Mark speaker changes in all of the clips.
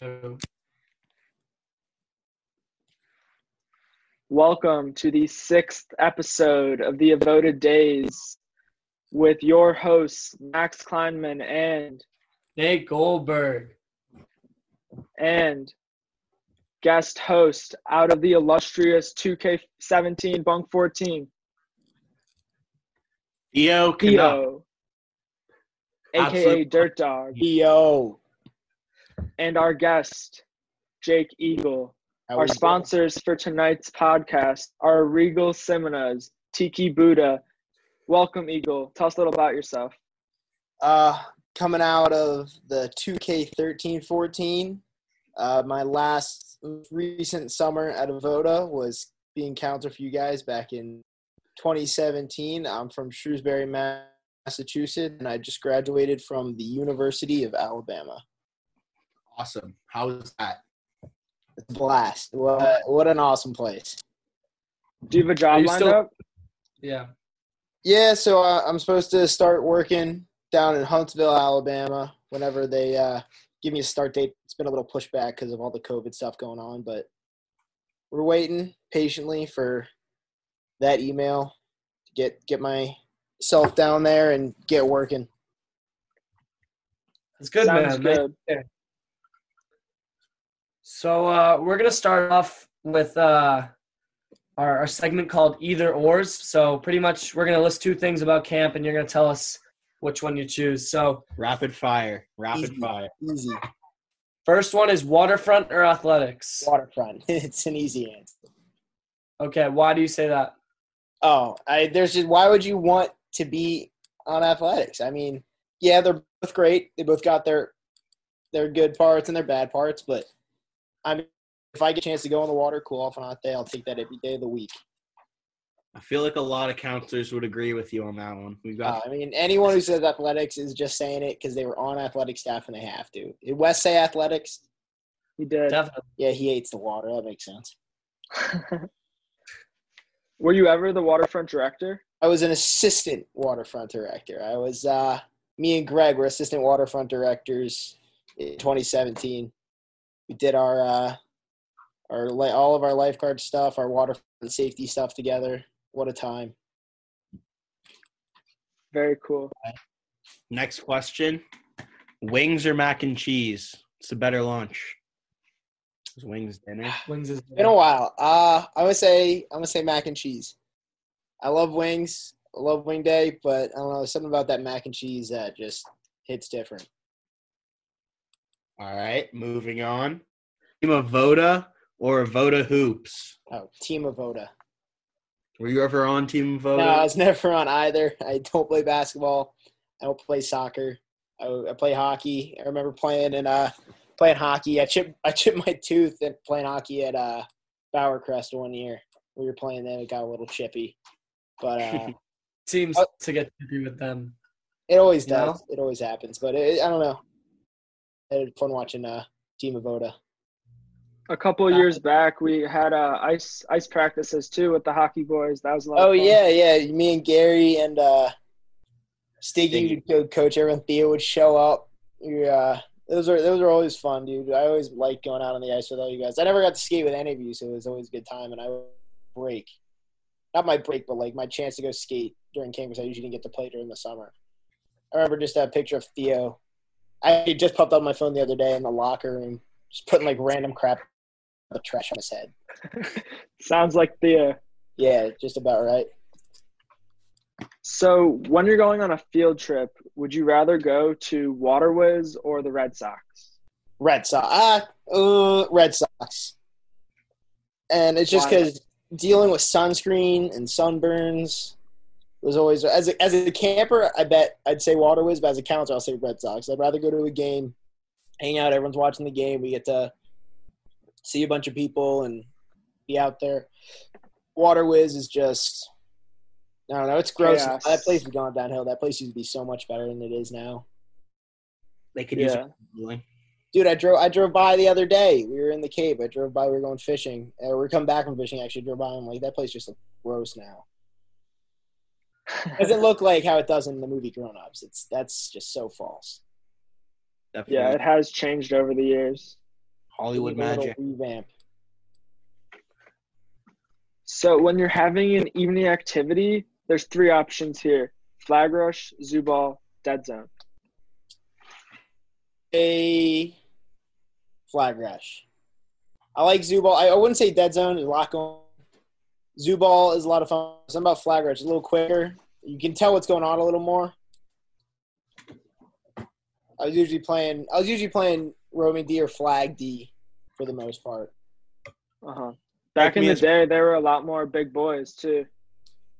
Speaker 1: Go.
Speaker 2: Welcome to the sixth episode of the Avoda Days with your hosts, Max Kleinman and
Speaker 1: Nate Goldberg.
Speaker 2: and guest host out of the illustrious 2K17 Bunk 14,
Speaker 3: Theo Canuck.
Speaker 2: Theo, aka
Speaker 3: Absolute-
Speaker 2: Dirt Dog,
Speaker 4: Yo.
Speaker 2: And our guest, Jake Eagle.
Speaker 4: How
Speaker 2: Our
Speaker 4: we doing?
Speaker 2: sponsors for tonight's podcast are Regal Simonas, Tiki Buddha. Welcome, Eagle. Tell us a little about yourself.
Speaker 4: Uh, coming out of the 2K13-14, uh, my last recent summer at Avoda was being counter for you guys back in 2017. I'm from Shrewsbury, Massachusetts, and I just graduated from the University of Alabama.
Speaker 3: Awesome. How was that?
Speaker 4: It's a blast. What, what an awesome place.
Speaker 2: Do you have a job
Speaker 1: you
Speaker 2: lined
Speaker 1: still-
Speaker 2: up?
Speaker 1: Yeah.
Speaker 4: Yeah, so uh, I'm supposed to start working down in Huntsville, Alabama, whenever they uh, give me a start date. It's been a little pushback because of all the COVID stuff going on, but we're waiting patiently for that email to get get myself down there and get working.
Speaker 1: It's good,
Speaker 2: Sounds
Speaker 1: man.
Speaker 2: good.
Speaker 1: So uh, we're gonna start off with uh, our, our segment called Either Ors. So pretty much we're gonna list two things about camp, and you're gonna tell us which one you choose. So
Speaker 3: Rapid fire. Rapid
Speaker 4: Easy.
Speaker 3: fire.
Speaker 4: Easy
Speaker 1: first one is waterfront or athletics.
Speaker 4: waterfront. it's an easy answer.
Speaker 1: Okay, why do you say that?
Speaker 4: Oh, I there's just why would you want to be on athletics? I mean, yeah, they're both great. They both got their their good parts and their bad parts, but I mean, if I get a chance to go in the water, cool off on a hot day, I'll take that every day of the week.
Speaker 3: I feel like a lot of counselors would agree with you on that one. We've
Speaker 4: Uh,
Speaker 3: got
Speaker 4: I mean, anyone who says athletics is just saying it because they were on athletic staff and they have to. Did Wes say athletics?
Speaker 2: He did.
Speaker 1: Definitely.
Speaker 4: Yeah, he hates the water. That makes sense.
Speaker 2: Were you ever the waterfront director?
Speaker 4: I was an assistant waterfront director. I was uh, me and Greg were assistant waterfront directors in 2017. We did our uh, our li- all of our lifeguard stuff, our waterfront safety stuff together. What a time!
Speaker 2: Very cool.
Speaker 3: next question. Wings or mac and cheese? It's a better lunch. Is wings dinner?
Speaker 1: Wings is
Speaker 4: Been a while. Uh, I'm gonna say I'm gonna say mac and cheese. I love wings. I love wing day, but I don't know something about that mac and cheese that just hits different.
Speaker 3: All right, moving on. Team Avoda or Voda Hoops?
Speaker 4: Oh, team Avoda.
Speaker 3: Were you ever on Team Voda?
Speaker 4: No, I was never on either. I don't play basketball. I don't play soccer. I, I play hockey. I remember playing and uh playing hockey. I chipped I chipped my tooth and playing hockey at uh Bowercrest one year. We were playing then. It got a little chippy, but uh,
Speaker 1: seems
Speaker 4: Oh.
Speaker 1: to get chippy with them.
Speaker 4: it always
Speaker 1: You know?
Speaker 4: does. It always happens. But it, I don't know. I had fun watching uh Team Avoda.
Speaker 2: A couple of years back, we had uh, ice ice practices too with the hockey boys. That was a lot.
Speaker 4: Oh yeah, yeah. Me and Gary and uh Stiggy
Speaker 3: Stiggy.
Speaker 4: coach. Everyone Theo would show up. Yeah, those are those are always fun, dude. I always like going out on the ice with all you guys. I never got to skate with any of you, so it was always a good time. And I would break, not my break, but like my chance to go skate during camp because I usually didn't get to play during the summer. I remember just a picture of Theo. I just popped up on my phone the other day in the locker room, just putting like random crap, the trash on his head.
Speaker 2: Sounds like the. Uh,
Speaker 4: Yeah, just about right.
Speaker 2: so when you're going on a field trip, would you rather go to Water Wizz or the Red Sox?
Speaker 4: Red Sox. Ah, uh, Red Sox. And it's just because dealing with sunscreen and sunburns was always as a, as a camper. I bet I'd say Water Wizz, but as a counter, I'll say Red Sox. I'd rather go to a game, hang out. Everyone's watching the game. We get to see a bunch of people and be out there. Water Wizz is just. I don't know. It's gross.
Speaker 2: Chaos.
Speaker 4: That place has gone downhill. That place used to be so much better than it is now.
Speaker 3: They could use
Speaker 2: Yeah.
Speaker 3: a healing.
Speaker 4: Dude, I drove. I drove by the other day. We were in the cave. I drove by. We were going fishing. Uh, we were coming back from fishing. Actually, drove by. I'm like, that place just looks gross now. Doesn't look like how it does in the movie Grown Ups. It's that's just so false.
Speaker 3: Definitely.
Speaker 2: Yeah, it has changed over the years.
Speaker 3: Hollywood
Speaker 4: Need a little
Speaker 3: Magic.
Speaker 4: Revamp.
Speaker 2: So when you're having an evening activity, there's three options here: flag rush, zoo ball, dead zone.
Speaker 4: A flag rush. I like zoo ball. I, I wouldn't say dead zone. There's a lot going. Zoo ball is a lot of fun. Something about flag rush. It's a little quicker. You can tell what's going on a little more. I was usually playing. I was usually playing roaming D or flag D for the most part.
Speaker 2: Uh huh. Back
Speaker 3: Like
Speaker 2: in the
Speaker 3: as-
Speaker 2: day, there were a lot more big boys too.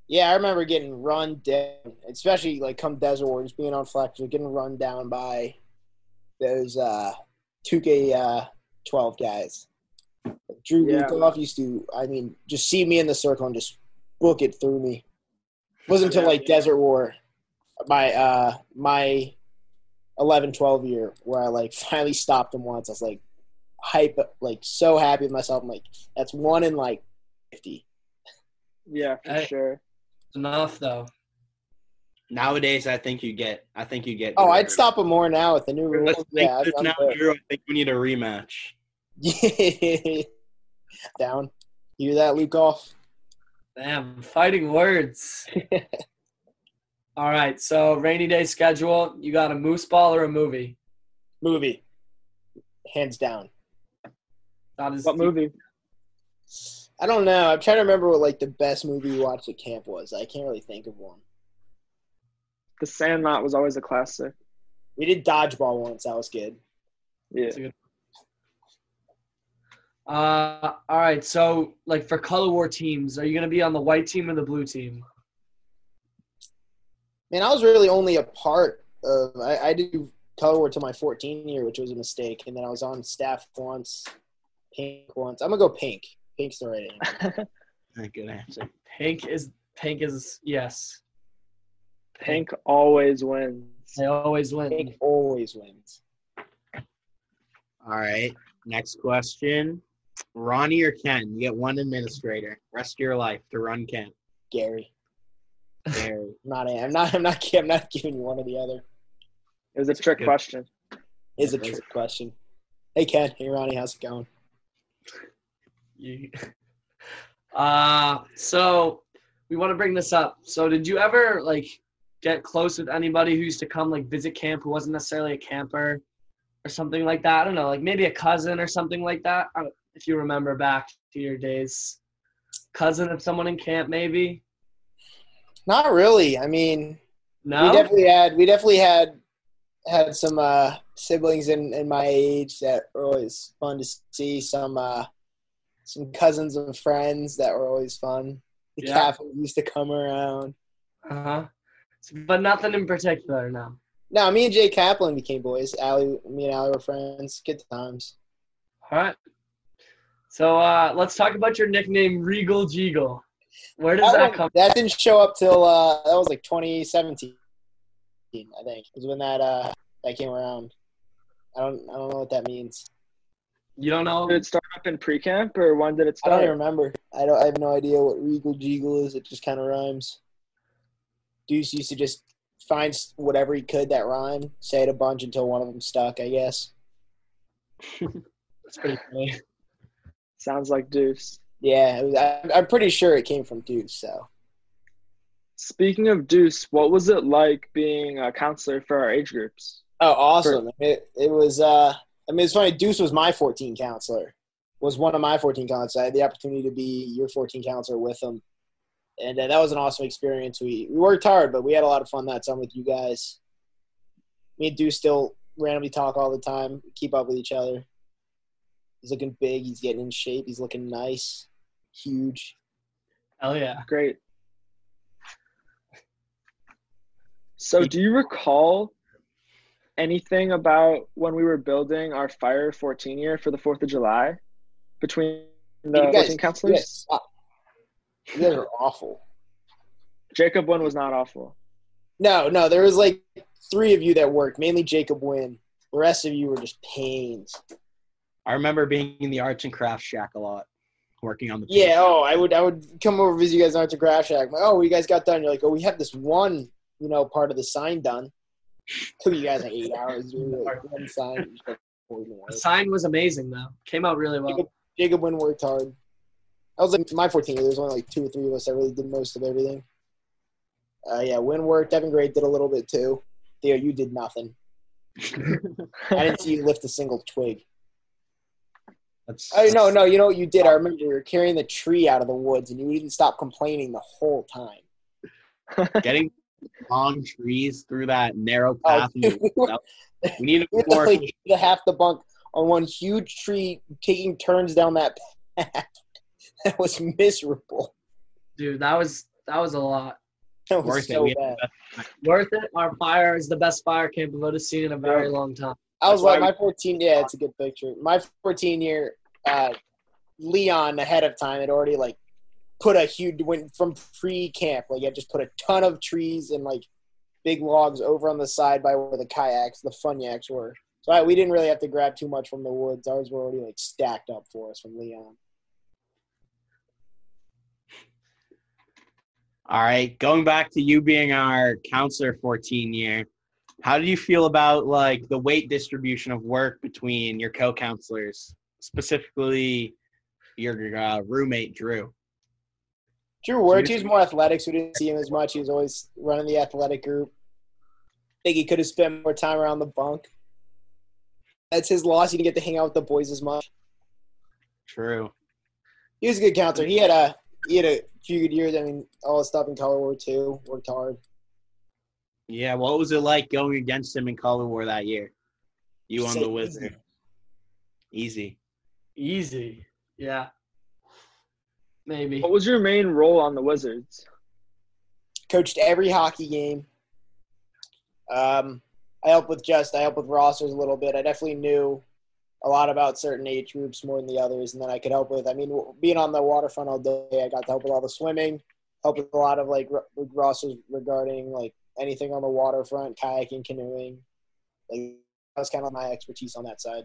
Speaker 4: Yeah, I remember getting run down, especially like come Desert Wars, being on flex, or getting run down by those uh, 2K uh, 12 guys. Drew
Speaker 2: Yeah.
Speaker 4: Lukoff used to, I mean, just see me in the circle and just book it through me. It wasn't until like Desert War, my uh, my 11, 12 year, where I like finally stopped him once. I was like hype, like so happy with myself. I'm like, that's one in like 50.
Speaker 2: Yeah, for
Speaker 1: Hey.
Speaker 2: sure.
Speaker 1: Enough though.
Speaker 3: Nowadays, I think you get. I think you get.
Speaker 4: Oh, I'd stop him more now with the new
Speaker 3: Let's
Speaker 4: rules. Yeah,
Speaker 3: now,
Speaker 4: good.
Speaker 3: Drew. I think we need a rematch.
Speaker 4: Yeah. Down. You hear that, Lukoff?
Speaker 1: Damn, fighting words. All right, so rainy day schedule. You got a moose ball or a movie?
Speaker 4: Movie. Hands down.
Speaker 1: That is
Speaker 2: What movie?
Speaker 4: I don't know. I'm trying to remember what like the best movie you watched at camp was. I can't really think of one.
Speaker 2: The Sandlot was always a classic.
Speaker 4: We did dodgeball once. That was good.
Speaker 2: Yeah.
Speaker 1: Uh, all right. So, like for color war teams, are you gonna be on the white team or the blue team?
Speaker 4: Man, I was really only a part of. I, I did color war till my 14 year, which was a mistake, and then I was on staff once, pink once. I'm gonna go pink. Pink's the right answer.
Speaker 3: Good answer.
Speaker 1: Pink is pink is yes.
Speaker 2: Pink always wins.
Speaker 1: They always win.
Speaker 4: Pink always wins.
Speaker 3: All right. Next question. Ronnie or Ken? You get one administrator. Rest of your life to run Ken.
Speaker 4: Gary.
Speaker 3: Gary.
Speaker 4: I'm not. I'm not. I'm not. I'm not giving you one or the other.
Speaker 2: It was a trick
Speaker 3: good.
Speaker 2: question.
Speaker 4: Is a trick question. Hey Ken. Hey Ronnie. How's it going?
Speaker 1: You- Uh, so we want to bring this up. So, did you ever like get close with anybody who used to come like visit camp who wasn't necessarily a camper or something like that? I don't know, like maybe a cousin or something like that. If you remember back to your days, cousin of someone in camp, maybe.
Speaker 4: Not really. I mean,
Speaker 1: No.
Speaker 4: we definitely had. We definitely had had some uh, siblings in, in my age that were always fun to see. Some uh, some cousins and friends that were always fun. The
Speaker 1: Yeah.
Speaker 4: Catholics used to come around.
Speaker 1: Uh huh. But nothing in particular. No.
Speaker 4: No, me and Jay Kaplan became boys. Allie, me and Allie were friends. Good times.
Speaker 1: All right. So uh, let's talk about your nickname, Regal Jeagle. Where does
Speaker 4: That,
Speaker 1: that come?
Speaker 4: that didn't show up till uh, that was like 2017. I think is when that uh, that came around. I don't I don't know what that means.
Speaker 1: You don't know?
Speaker 2: Did it start up in pre-camp or when did it start?
Speaker 4: I don't remember. I don't. I have no idea what regal jeagle is. It just kind of rhymes. Deuce used to just find whatever he could that rhymed, say it a bunch until one of them stuck. I guess.
Speaker 1: That's pretty funny.
Speaker 2: Sounds like Deuce.
Speaker 4: Yeah, it was, I, I'm pretty sure it came from Deuce. So
Speaker 2: Speaking of Deuce, what was it like being a counselor for our age groups?
Speaker 4: oh, awesome! It it was. uh I mean, it's funny. Deuce was my 14 counselor. Was one of my 14 counselors. I had the opportunity to be your 14 counselor with him, and uh, that was an awesome experience. We we worked hard, but we had a lot of fun that summer with you guys. Me and Deuce still randomly talk all the time. Keep up with each other. He's looking big. He's getting in shape. He's looking nice, huge.
Speaker 1: Hell yeah.
Speaker 2: Great. So, do you recall anything about when we were building our Fire 14 year for the 4th of July between the
Speaker 4: You guys-
Speaker 2: 14
Speaker 4: you
Speaker 2: counselors?
Speaker 4: guys. Uh, you guys are awful.
Speaker 2: Jacob Wynn was not awful.
Speaker 4: No, no, there was like three of you that worked, mainly Jacob Wynn. The rest of you were just pains.
Speaker 3: I remember being in the arts and crafts shack a lot, working on the.
Speaker 4: Yeah, oh, I would I would come over visit you guys on to Grass Shack. I'm like, oh, you guys got done. You're like, oh, we have this one, you know, part of the sign done. Took you guys like eight hours to do it. One sign.
Speaker 1: The sign was amazing though. Came out really well.
Speaker 4: Jacob Wynn worked hard. I was like my 14 year. was only like two or three of us that really did most of everything. Uh, yeah, Wynn worked. Devin Gray did a little bit too. Theo, you did nothing. I didn't see you lift a single twig.
Speaker 3: That's,
Speaker 4: Oh no, no, you know what you did? I remember you were carrying the tree out of the woods, and you didn't stop complaining the whole time.
Speaker 3: getting long trees through that narrow
Speaker 4: Oh,
Speaker 3: path. in the
Speaker 4: dude.
Speaker 3: woods, that- we need to
Speaker 4: We
Speaker 3: be more.
Speaker 4: like half the bunk on one huge tree, taking turns down that path. that was miserable.
Speaker 1: Dude, that was that was a lot.
Speaker 4: That was
Speaker 3: Worth it.
Speaker 4: so
Speaker 3: We had
Speaker 4: bad.
Speaker 1: Worth it. Our fire is the best fire camp I've ever seen in a very long time.
Speaker 4: I was like my 14. Yeah, it's a good picture. My 14 year, uh, Leon ahead of time had already like put a huge went from pre camp. Like, I just put a ton of trees and like big logs over on the side by where the kayaks, the fun yaks were. So I, we didn't really have to grab too much from the woods. Ours were already like stacked up for us from Leon.
Speaker 3: All right, going back to you being our counselor 14 year, how do you feel about like the weight distribution of work between your co-counselors, specifically your uh, roommate Drew?
Speaker 4: Drew worked. He was more athletic, so we didn't see him as much. He was always running the athletic group. I think he could have spent more time around the bunk. That's his loss. He didn't get to hang out with the boys as much.
Speaker 3: True.
Speaker 4: He was a good counselor. He had a he had a few good years. I mean, all the stuff in color war too. Worked hard.
Speaker 3: Yeah, what was it like going against him in Color War that year? You on
Speaker 4: Say
Speaker 3: the Wizard.
Speaker 4: easy.
Speaker 3: Easy.
Speaker 1: Easy. Yeah. Maybe.
Speaker 2: What was your main role on the Wizards?
Speaker 4: Coached every hockey game. Um, I helped with just I helped with rosters a little bit. I definitely knew a lot about certain age groups more than the others, and then I could help with. I mean, being on the waterfront all day, I got to help with all the swimming, help with a lot of like r- rosters regarding like anything on the waterfront, kayaking, canoeing. Like that was kind of my expertise on that side.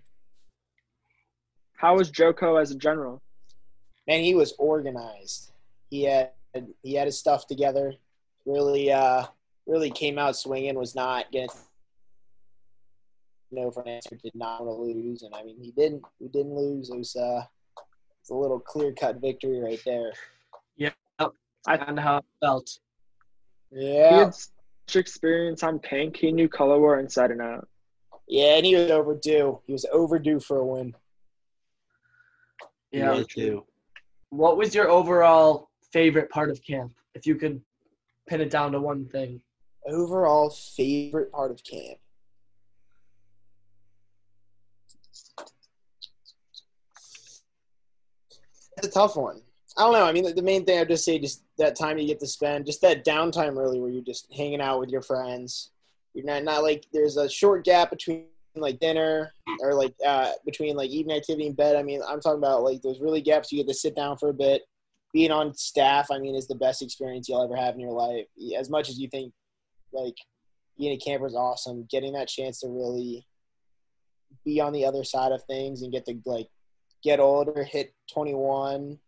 Speaker 2: How was Joko as a general?
Speaker 4: man, he was organized. He had he had his stuff together. Really, uh, really came out swinging. Was not gonna no for an answer. Did not want to lose, and I mean, he didn't. We didn't lose. It was uh, it's a little clear cut victory right there.
Speaker 1: Yeah, I kind of how it felt.
Speaker 2: He
Speaker 4: Yeah,
Speaker 2: had such experience on pink. He knew color war inside and out.
Speaker 4: yeah, and he was overdue. He was overdue for a win.
Speaker 1: Yeah.
Speaker 3: Me too.
Speaker 1: What was your overall favorite part of camp? If you could pin it down to one thing.
Speaker 4: Overall favorite part of camp. That's a tough one. I don't know. I mean, the, main thing I'd just say, just that time you get to spend, just that downtime really, where you're just hanging out with your friends. You're not not like there's a short gap between like dinner or like uh, between like evening activity and bed. I mean, I'm talking about like those really gaps you get to sit down for a bit. Being on staff, I mean, is the best experience you'll ever have in your life. As much as you think like being a camper is awesome, getting that chance to really be on the other side of things and get to like get older, hit 21,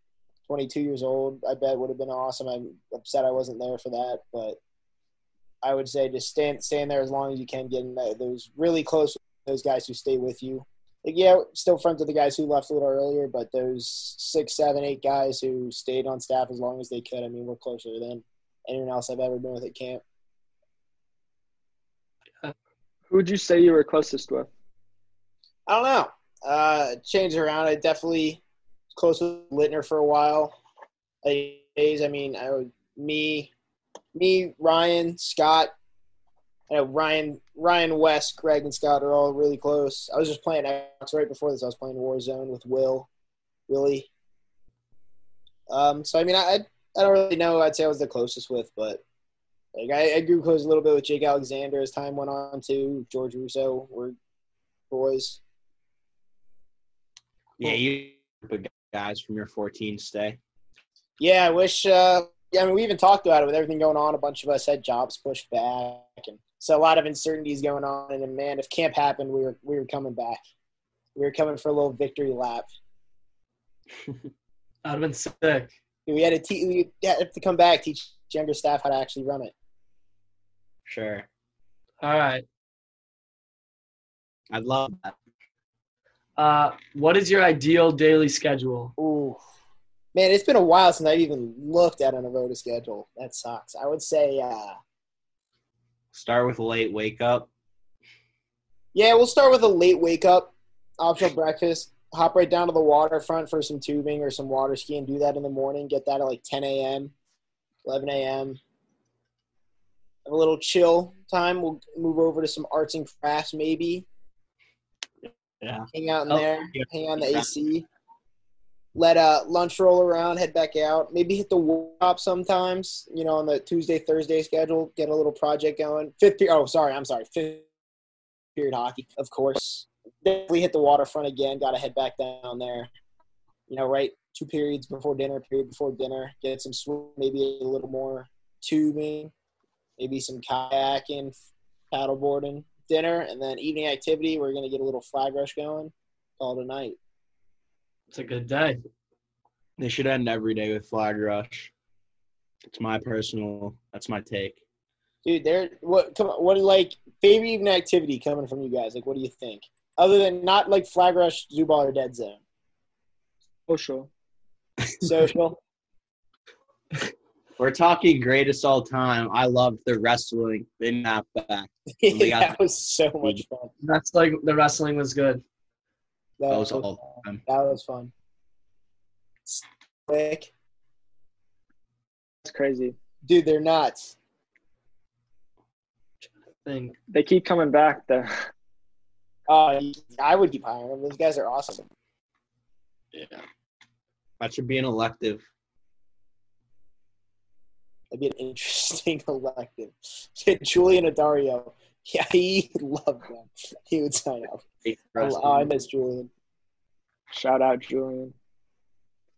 Speaker 4: 22 years old, I bet would have been awesome. I'm upset I wasn't there for that, but I would say just stand stand there as long as you can, getting those really close those guys who stay with you. Like yeah, still friends with the guys who left a little earlier, but those six, seven, eight guys who stayed on staff as long as they could. I mean, we're closer than anyone else I've ever been with at camp.
Speaker 2: Who would you say you were closest with?
Speaker 4: I don't know. Uh, changed around. I definitely close with Littner for a while. Days, I mean, I would, me, me, Ryan, Scott. I know Ryan, Ryan West, Greg, and Scott are all really close. I was just playing Xbox right before this. I was playing Warzone with Will, Willie. Um, so I mean, I I don't really know. I'd say I was the closest with, but like I, I grew close a little bit with Jake Alexander as time went on too. George Russo were boys.
Speaker 3: Yeah, you guys from your 14 stay.
Speaker 4: Yeah, I wish. Uh, yeah, I mean, we even talked about it with everything going on. A bunch of us had jobs pushed back, and so a lot of uncertainties going on. And then, man, if camp happened, we were we were coming back. We were coming for a little victory lap.
Speaker 1: That'd have been sick.
Speaker 4: We had to te- we had to come back, teach younger staff how to actually run it.
Speaker 3: Sure.
Speaker 1: All right.
Speaker 3: I'd love that.
Speaker 1: Uh, what is your ideal daily schedule?
Speaker 4: Ooh, man, it's been a while since I've even looked at an Avoda schedule. That sucks. I would say, uh,
Speaker 3: Start with a late wake up.
Speaker 4: yeah, we'll start with a late wake up, optional breakfast. Hop right down to the waterfront for some tubing or some water skiing. Do that in the morning. Get that at like 10 a.m., 11 a.m. Have a little chill time. We'll move over to some arts and crafts, maybe.
Speaker 3: Yeah.
Speaker 4: Hang out in
Speaker 3: Oh,
Speaker 4: there.
Speaker 3: yeah.
Speaker 4: Hang on the AC. Let uh lunch roll around. Head back out. Maybe hit the workshop sometimes. You know, on the Tuesday Thursday schedule. Get a little project going. Fifth period. Oh, sorry. I'm sorry. Fifth period hockey, of course. Definitely hit the waterfront again. Got to head back down there. You know, right two periods before dinner, period before dinner. Get some swim, maybe a little more tubing, maybe some kayaking, paddleboarding, dinner, and then evening activity. We're gonna get a little flag rush going. All tonight.
Speaker 1: It's a good day.
Speaker 3: They should end every day with flag rush. It's my personal. That's my take.
Speaker 4: Dude, there. What? Come on. What like favorite evening activity coming from you guys? Like, what do you think? Other than not like flag rush, zoo ball, or dead zone.
Speaker 2: Social.
Speaker 4: Social.
Speaker 3: We're talking greatest all time. I loved the wrestling in that back. They
Speaker 4: that was so much fun.
Speaker 1: That's like the wrestling was good.
Speaker 4: That,
Speaker 3: That
Speaker 4: was,
Speaker 3: was all time.
Speaker 4: that was fun. Quick.
Speaker 2: It's crazy.
Speaker 4: Dude, they're nuts.
Speaker 1: Thing.
Speaker 2: They keep coming back though.
Speaker 4: Uh, I would keep hiring them. Those guys are awesome.
Speaker 3: Yeah. That should be an elective.
Speaker 4: That'd be an interesting elective. Julian Adario. Yeah, he loved them. He would sign up. Oh, I miss Julian.
Speaker 2: Shout out Julian.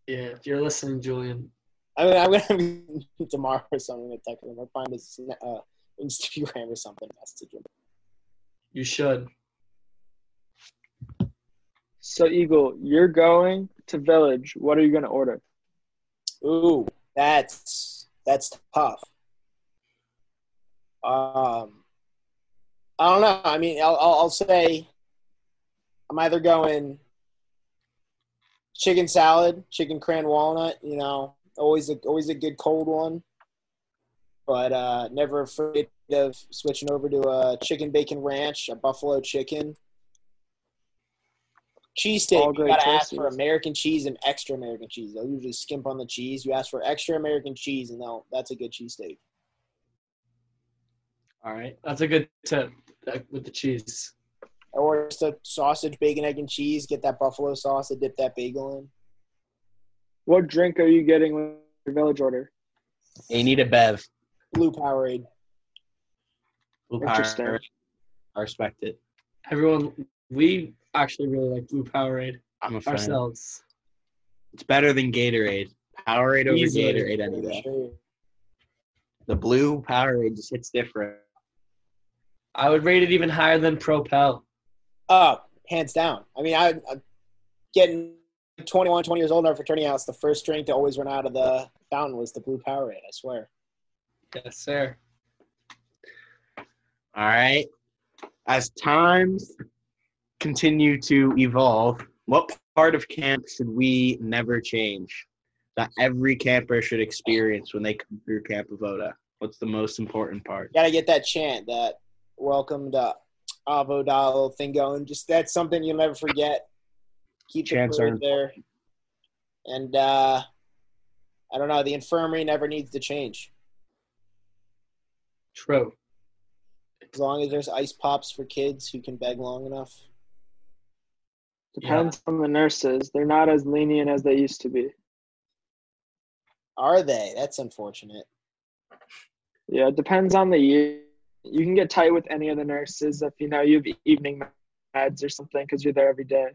Speaker 1: Yeah, if you're listening, Julian.
Speaker 4: I mean, I'm gonna tomorrow or something to text him or find his uh, Instagram or something. Message him.
Speaker 1: You should.
Speaker 2: So Eagle, you're going to Village. What are you gonna order?
Speaker 4: Ooh, that's that's tough. Um, I don't know. I mean, I'll, I'll, say I'm either going chicken salad, chicken cran walnut. You know, always a always a good cold one. But uh, never afraid of switching over to a chicken bacon ranch, a buffalo chicken. Cheesesteak,
Speaker 2: All
Speaker 4: you gotta ask for. American cheese and extra American cheese. They'll usually skimp on the cheese. You ask for extra American cheese, and they'll that's a good cheesesteak.
Speaker 1: All right. That's a good tip uh, with the cheese.
Speaker 4: Or just a sausage, bacon, egg, and cheese. Get that buffalo sauce to dip that bagel in.
Speaker 2: What drink are you getting with your Village order?
Speaker 3: You need a bev.
Speaker 4: Blue Powerade.
Speaker 3: Blue
Speaker 2: Interesting.
Speaker 3: I respect it.
Speaker 1: Everyone, we actually really like Blue Powerade
Speaker 3: I'm a fan.
Speaker 1: ourselves.
Speaker 3: It's better than Gatorade. Powerade over
Speaker 1: Easily.
Speaker 3: Gatorade any day. The blue Powerade just hits different.
Speaker 1: I would rate it even higher than Propel.
Speaker 4: Oh, hands down. I mean, I, I getting 21, 20 years old in our fraternity house. The first drink to always run out of the fountain was the Blue Powerade. I swear.
Speaker 1: Yes, sir.
Speaker 3: All right. As times continue to evolve, what part of camp should we never change that every camper should experience when they come through Camp Avoda? What's the most important part?
Speaker 4: Got to get that chant, that welcome to Avo thing going. Just that's something you'll never forget. Keep
Speaker 3: Chants
Speaker 4: the
Speaker 3: are
Speaker 4: there. And uh, I don't know. The infirmary never needs to change.
Speaker 1: True.
Speaker 4: As long as there's ice pops for kids who can beg long enough.
Speaker 2: Depends on the nurses. They're not as lenient as they used to be.
Speaker 4: Are they? That's unfortunate.
Speaker 2: Yeah, it depends on the year. You can get tight with any of the nurses if you know you have evening meds or something because you're there every day.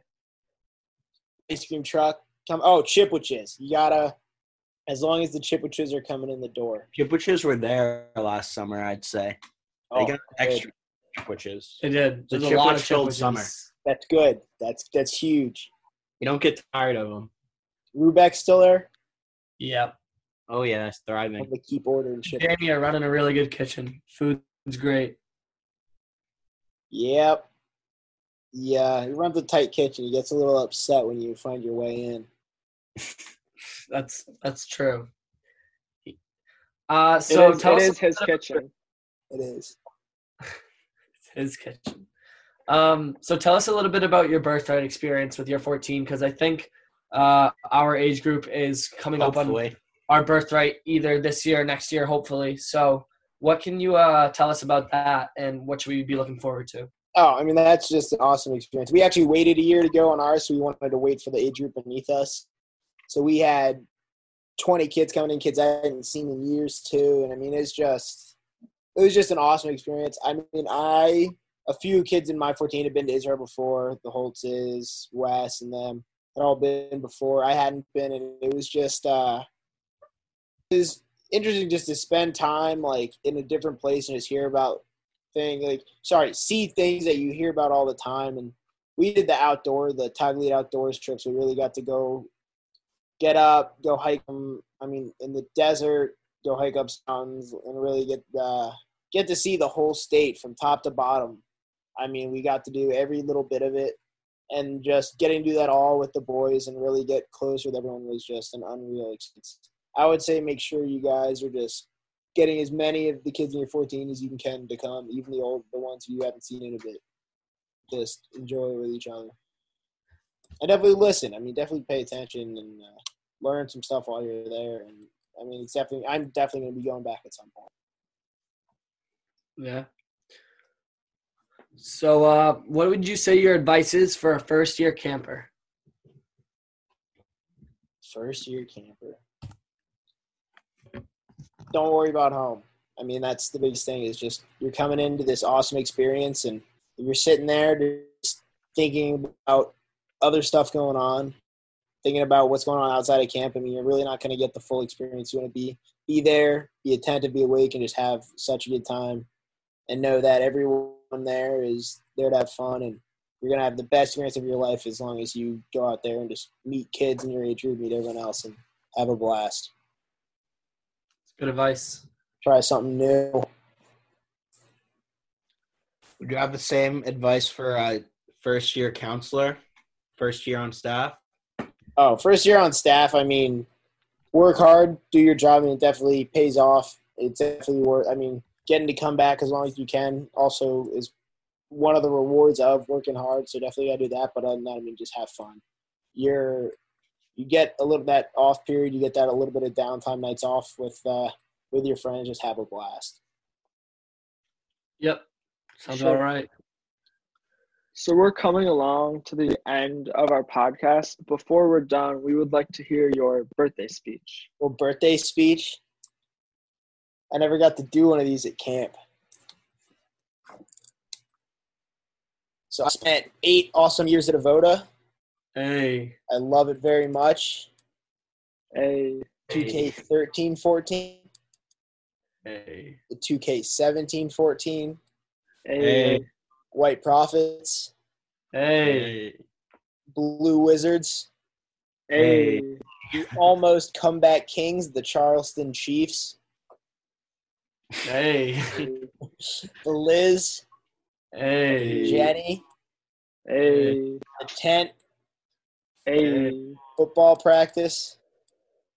Speaker 4: Ice cream truck. Come. Oh, chipwiches. You gotta. As long as the chipwiches are coming in the door.
Speaker 3: Chipwiches were there last summer, I'd say. They
Speaker 4: Oh,
Speaker 3: got
Speaker 4: good.
Speaker 3: extra chipwiches.
Speaker 1: It did.
Speaker 3: The
Speaker 1: There's a lot of
Speaker 3: chipwich-filled
Speaker 1: chipwiches.
Speaker 3: Summer.
Speaker 4: That's good. That's that's huge.
Speaker 3: You don't get tired of them.
Speaker 4: Rubeck's still there.
Speaker 1: Yep.
Speaker 3: Oh, yeah,
Speaker 4: that's
Speaker 3: thriving.
Speaker 4: gonna keep ordering shit.
Speaker 1: Jamie are running a really good kitchen. Food's great.
Speaker 4: Yep. Yeah, he runs a tight kitchen. He gets a little upset when you find your way in.
Speaker 1: That's that's true. Uh, so
Speaker 2: it is,
Speaker 1: tell
Speaker 2: it
Speaker 1: us
Speaker 2: is his kitchen.
Speaker 4: It is.
Speaker 1: It's his kitchen. Um, so tell us a little bit about your birthright experience with your 14, because I think uh, our age group is coming up on our birthright either this year or next year, hopefully. So what can you uh, tell us about that, and what should we be looking forward to?
Speaker 4: Oh, I mean that's just an awesome experience. We actually waited a year to go on ours, so we wanted to wait for the age group beneath us. So we had 20 kids coming in, kids I hadn't seen in years too, and I mean it's just it was just an awesome experience. I mean I a few kids in my 14 had been to Israel before, the Holtzes, Wes, and them had all been before. I hadn't been, and it was just uh, it was interesting just to spend time like in a different place and just hear about thing like sorry see things that you hear about all the time and we did the outdoor the Taglit outdoors trips we really got to go get up go hike. i mean in the desert go hike up mountains and really get uh, get to see the whole state from top to bottom i mean we got to do every little bit of it and just getting to do that all with the boys and really get close with everyone was just an unreal experience i would say make sure you guys are just getting as many of the kids in your 14 as you can to come, even the old, the ones you haven't seen in a bit. Just enjoy it with each other. And definitely listen. I mean, definitely pay attention and uh, learn some stuff while you're there. And I mean, it's definitely, I'm definitely going to be going back at some point.
Speaker 1: Yeah. So, uh, what would you say your advice is for a first year camper?
Speaker 4: First year camper. Don't worry about home. I mean, that's the biggest thing is just you're coming into this awesome experience and you're sitting there just thinking about other stuff going on, thinking about what's going on outside of camp. I mean, you're really not going to get the full experience. You want to be be there, be attentive, be awake, and just have such a good time, and know that everyone there is there to have fun, and you're going to have the best experience of your life as long as you go out there and just meet kids in your age group, meet everyone else, and have a blast.
Speaker 1: It's Good advice.
Speaker 4: Try something new.
Speaker 3: Would you have the same advice for a first year counselor, first year on staff?
Speaker 4: Oh, first year on staff. I mean, work hard, do your job, and it definitely pays off. It's definitely worth. I mean, getting to come back as long as you can also is one of the rewards of working hard. So definitely gotta do that. But other than that, I mean, just have fun. You're you get a little that off period. You get that a little bit of downtime nights off with uh, with your friends. Just have a blast.
Speaker 1: Yep. Sounds
Speaker 2: Sure.
Speaker 1: all right.
Speaker 2: So we're coming along to the end of our podcast. Before we're done, we would like to hear your birthday speech.
Speaker 4: Well, birthday speech. I never got to do one of these at camp. So I spent eight awesome years at Avoda.
Speaker 1: Hey.
Speaker 4: I love it very much.
Speaker 2: Hey.
Speaker 4: 2K 13 14,
Speaker 1: Hey.
Speaker 4: the 2K 17 14,
Speaker 2: a
Speaker 1: Hey.
Speaker 4: White Prophets,
Speaker 1: Hey.
Speaker 4: Blue Wizards,
Speaker 2: Hey.
Speaker 4: the almost comeback Kings, the Charlestown Chiefs,
Speaker 1: Hey.
Speaker 4: the Liz,
Speaker 1: Hey.
Speaker 4: Jenny, Hey.
Speaker 2: a
Speaker 4: the tent,
Speaker 2: a
Speaker 4: football practice,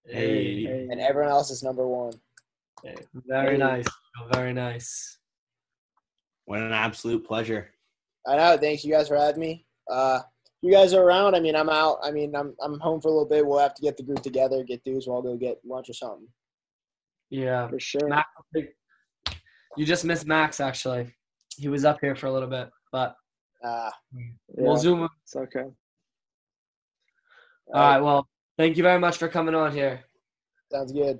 Speaker 1: Hey.
Speaker 4: and everyone else is number one.
Speaker 1: Very
Speaker 2: Hey.
Speaker 1: nice. Very nice.
Speaker 3: What an absolute pleasure.
Speaker 4: I know. Thanks you guys for having me. Uh, you guys are around. I mean, I'm out. I mean, I'm I'm home for a little bit. We'll have to get the group together, get dudes. We'll all go get lunch or something.
Speaker 1: Yeah.
Speaker 2: for sure.
Speaker 1: Max, you just missed Max actually. He was up here for a little bit, but
Speaker 4: Uh,
Speaker 1: we'll
Speaker 2: Yeah,
Speaker 1: zoom him.
Speaker 2: it's okay.
Speaker 1: All right. Well, thank you very much for coming on here.
Speaker 4: sounds good.